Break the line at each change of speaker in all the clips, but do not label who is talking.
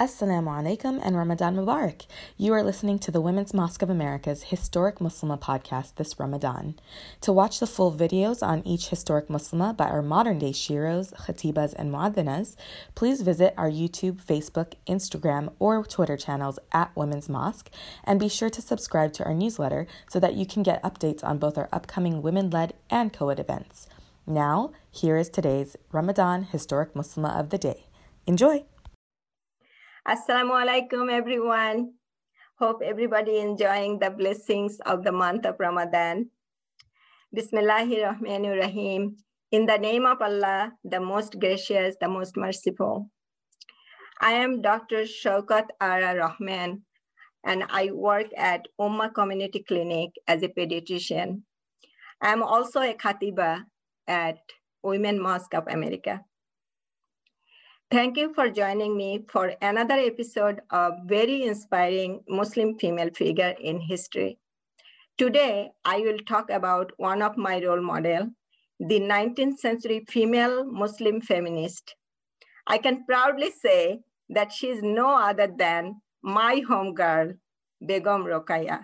Assalamu alaikum and Ramadan Mubarak. You are listening to the Women's Mosque of America's Historic Muslimah podcast this Ramadan. To watch the full videos on each historic Muslimah by our modern day shiros, khatibas, and muaddinas, please visit our YouTube, Facebook, Instagram, or Twitter channels at Women's Mosque and be sure to subscribe to our newsletter so that you can get updates on both our upcoming women led and co ed events. Now, here is today's Ramadan Historic Muslimah of the Day. Enjoy!
Assalamu alaikum, everyone. Hope everybody enjoying the blessings of the month of Ramadan. Bismillahir Rahmanir Rahim. In the name of Allah, the most gracious, the most merciful. I am Dr. Showkot Ara Rahman, and I work at Ummah Community Clinic as a pediatrician. I am also a khatiba at Women Mosque of America. Thank you for joining me for another episode of very inspiring Muslim female figure in history. Today, I will talk about one of my role model, the 19th century female Muslim feminist. I can proudly say that she is no other than my home girl, Begum Rokeya.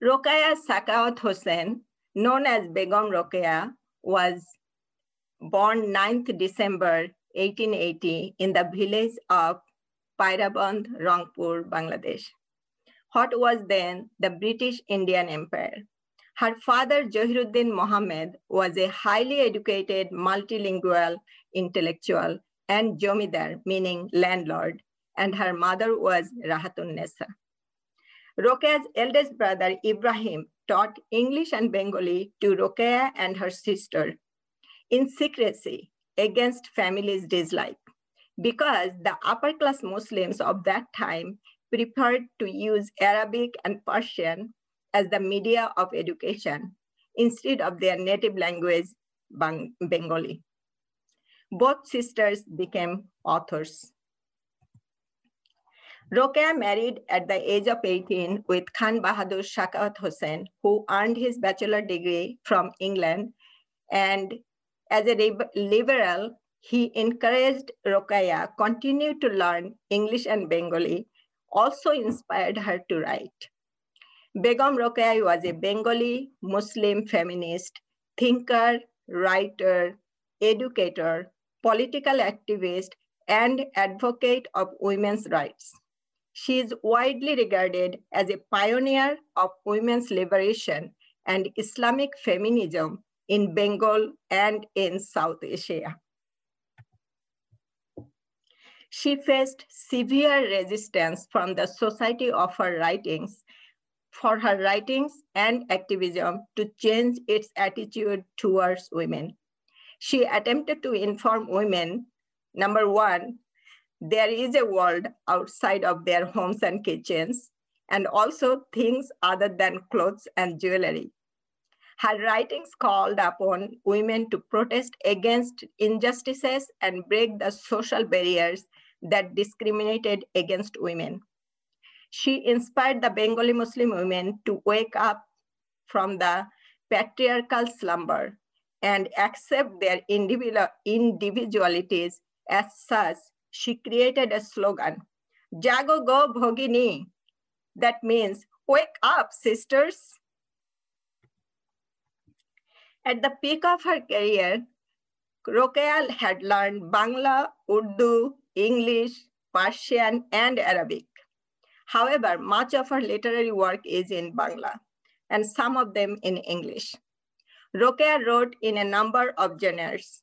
Rokeya Sakhawat Hossain, known as Begum Rokeya, was born 9th December 1880 in the village of Pairaband, Rangpur, Bangladesh. What was then the British Indian Empire. Her father, Jahiruddin Mohammed, was a highly educated, multilingual intellectual and jomidar, meaning landlord, and her mother was Rahatun Nessa. Rokeya's eldest brother, Ibrahim, taught English and Bengali to Rokea and her sister, in secrecy against families' dislike because the upper class Muslims of that time preferred to use Arabic and Persian as the media of education instead of their native language, Bengali. Both sisters became authors. Rokeya married at the age of 18 with Khan Bahadur Sakhawat Hossain, who earned his bachelor degree from England and as a liberal, he encouraged Rokeya continue to learn English and Bengali, also inspired her to write. Begum Rokeya was a Bengali Muslim feminist, thinker, writer, educator, political activist, and advocate of women's rights. She is widely regarded as a pioneer of women's liberation and Islamic feminism in Bengal and in South Asia. She faced severe resistance from the society of her writings for her writings and activism to change its attitude towards women. She attempted to inform women, number one, there is a world outside of their homes and kitchens, and also things other than clothes and jewelry. Her writings called upon women to protest against injustices and break the social barriers that discriminated against women. She inspired the Bengali Muslim women to wake up from the patriarchal slumber and accept their individual individualities as such. She created a slogan, Jago Go Bhogini. That means, wake up, sisters. At the peak of her career, Rokeya had learned Bangla, Urdu, English, Persian, and Arabic. However, much of her literary work is in Bangla, and some of them in English. Rokeya wrote in a number of genres,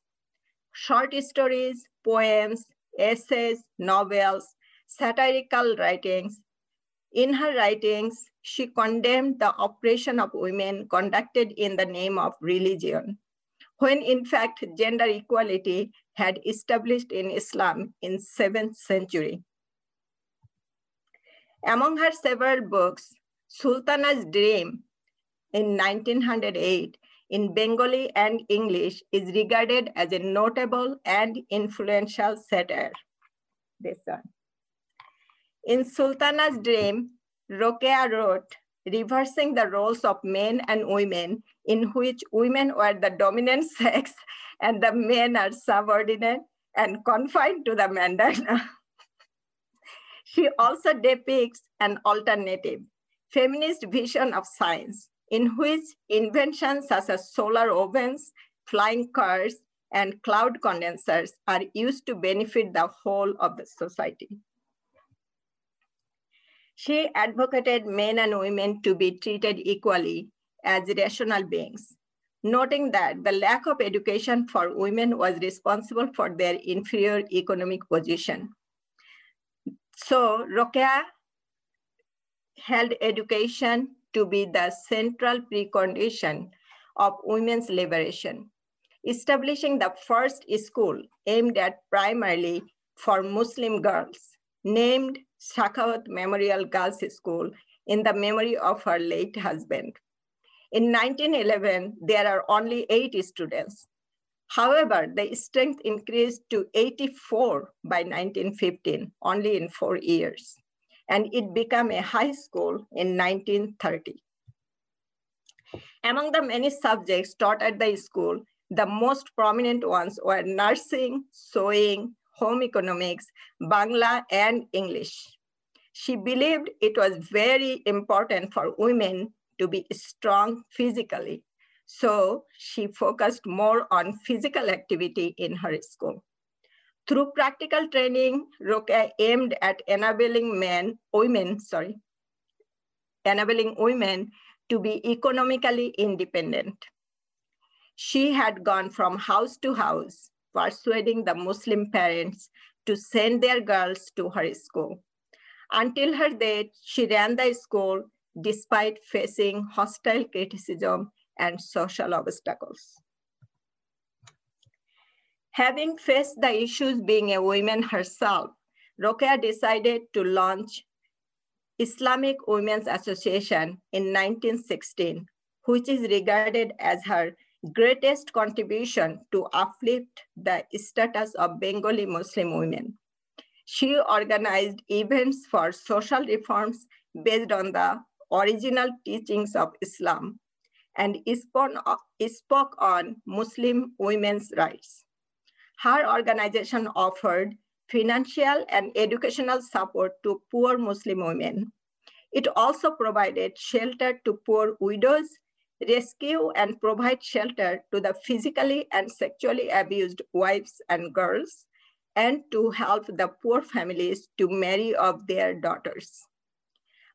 short stories, poems, essays, novels, satirical writings. In her writings, she condemned the oppression of women conducted in the name of religion, when in fact gender equality had established in Islam in 7th century. Among her several books, Sultana's Dream in 1908 in Bengali and English is regarded as a notable and influential satire. This one. In Sultana's Dream, Rokeya wrote, reversing the roles of men and women in which women were the dominant sex and the men are subordinate and confined to the mardana. she also depicts an alternative feminist vision of science in which inventions such as solar ovens, flying cars, and cloud condensers are used to benefit the whole of the society. She advocated men and women to be treated equally as rational beings, noting that the lack of education for women was responsible for their inferior economic position. So Rokeya held education to be the central precondition of women's liberation, establishing the first school aimed at primarily for Muslim girls, named Sakhawat Memorial Girls School in the memory of her late husband. In 1911, there are only eight students. However, the strength increased to 84 by 1915, only in four years. And it became a high school in 1930. Among the many subjects taught at the school, the most prominent ones were nursing, sewing, home economics, Bangla, and English. She believed it was very important for women to be strong physically. So she focused more on physical activity in her school. Through practical training, Rokeya aimed at enabling men, women, sorry, enabling women to be economically independent. She had gone from house to house, persuading the Muslim parents to send their girls to her school. Until her death, she ran the school despite facing hostile criticism and social obstacles. Having faced the issues being a woman herself, Rokeya decided to launch Islamic Women's Association in 1916, which is regarded as her greatest contribution to uplift the status of Bengali Muslim women. She organized events for social reforms based on the original teachings of Islam and spoke on Muslim women's rights. Her organization offered financial and educational support to poor Muslim women. It also provided shelter to poor widows, rescue and provide shelter to the physically and sexually abused wives and girls, and to help the poor families to marry off their daughters.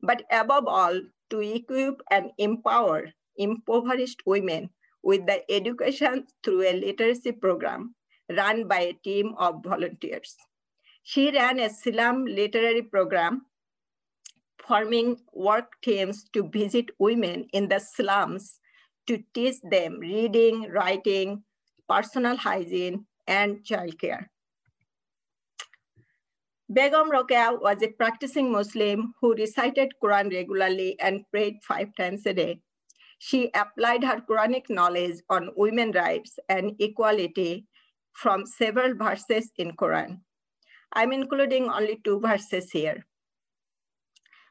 But above all, to equip and empower impoverished women with the education through a literacy program run by a team of volunteers. She ran a Silam literary program forming work teams to visit women in the slums to teach them reading, writing, personal hygiene, and childcare. Begum Rokeya was a practicing Muslim who recited Quran regularly and prayed five times a day. She applied her Quranic knowledge on women rights and equality from several verses in Quran. I'm including only two verses here.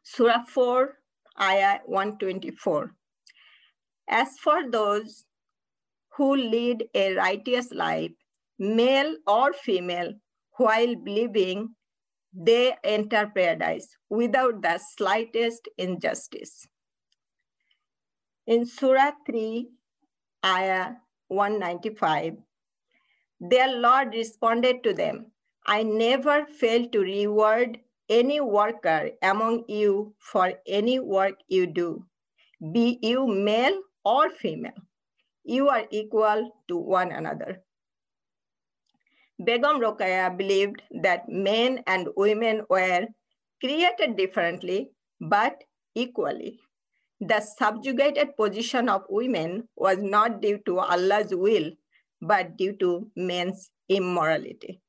Surah 4, Ayah 124. As for those who lead a righteous life, male or female, while believing, they enter paradise without the slightest injustice. In Surah 3, Ayah 195, their Lord responded to them, I never fail to reward any worker among you for any work you do, be you male or female. You are equal to one another. Begum Rokeya believed that men and women were created differently, but equally. The subjugated position of women was not due to Allah's will, but due to men's immorality.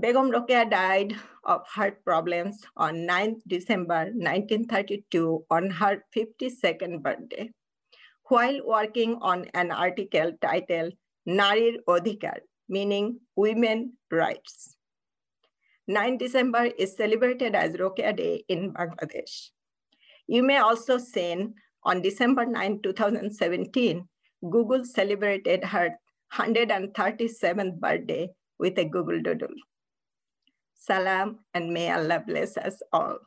Begum Rokeya died of heart problems on 9th December 1932 on her 52nd birthday while working on an article titled Narir Odhikar, meaning women rights. 9 December is celebrated as Rokeya Day in Bangladesh. You may also see on December 9, 2017, Google celebrated her 137th birthday with a Google Doodle. Salam and may Allah bless us all.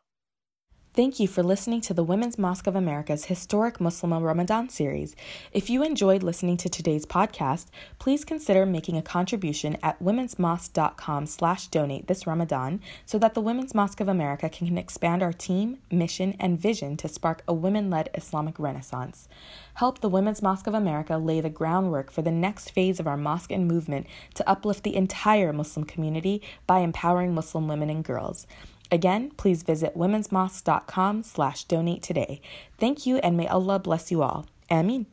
Thank you for listening to the Women's Mosque of America's historic Muslim Ramadan series. If you enjoyed listening to today's podcast, please consider making a contribution at womensmosque.com slash donate this Ramadan so that the Women's Mosque of America can expand our team, mission, and vision to spark a women-led Islamic renaissance. Help the Women's Mosque of America lay the groundwork for the next phase of our mosque and movement to uplift the entire Muslim community by empowering Muslim women and girls. Again, please visit womensmosque.com slash donate today. Thank you and may Allah bless you all. Amin.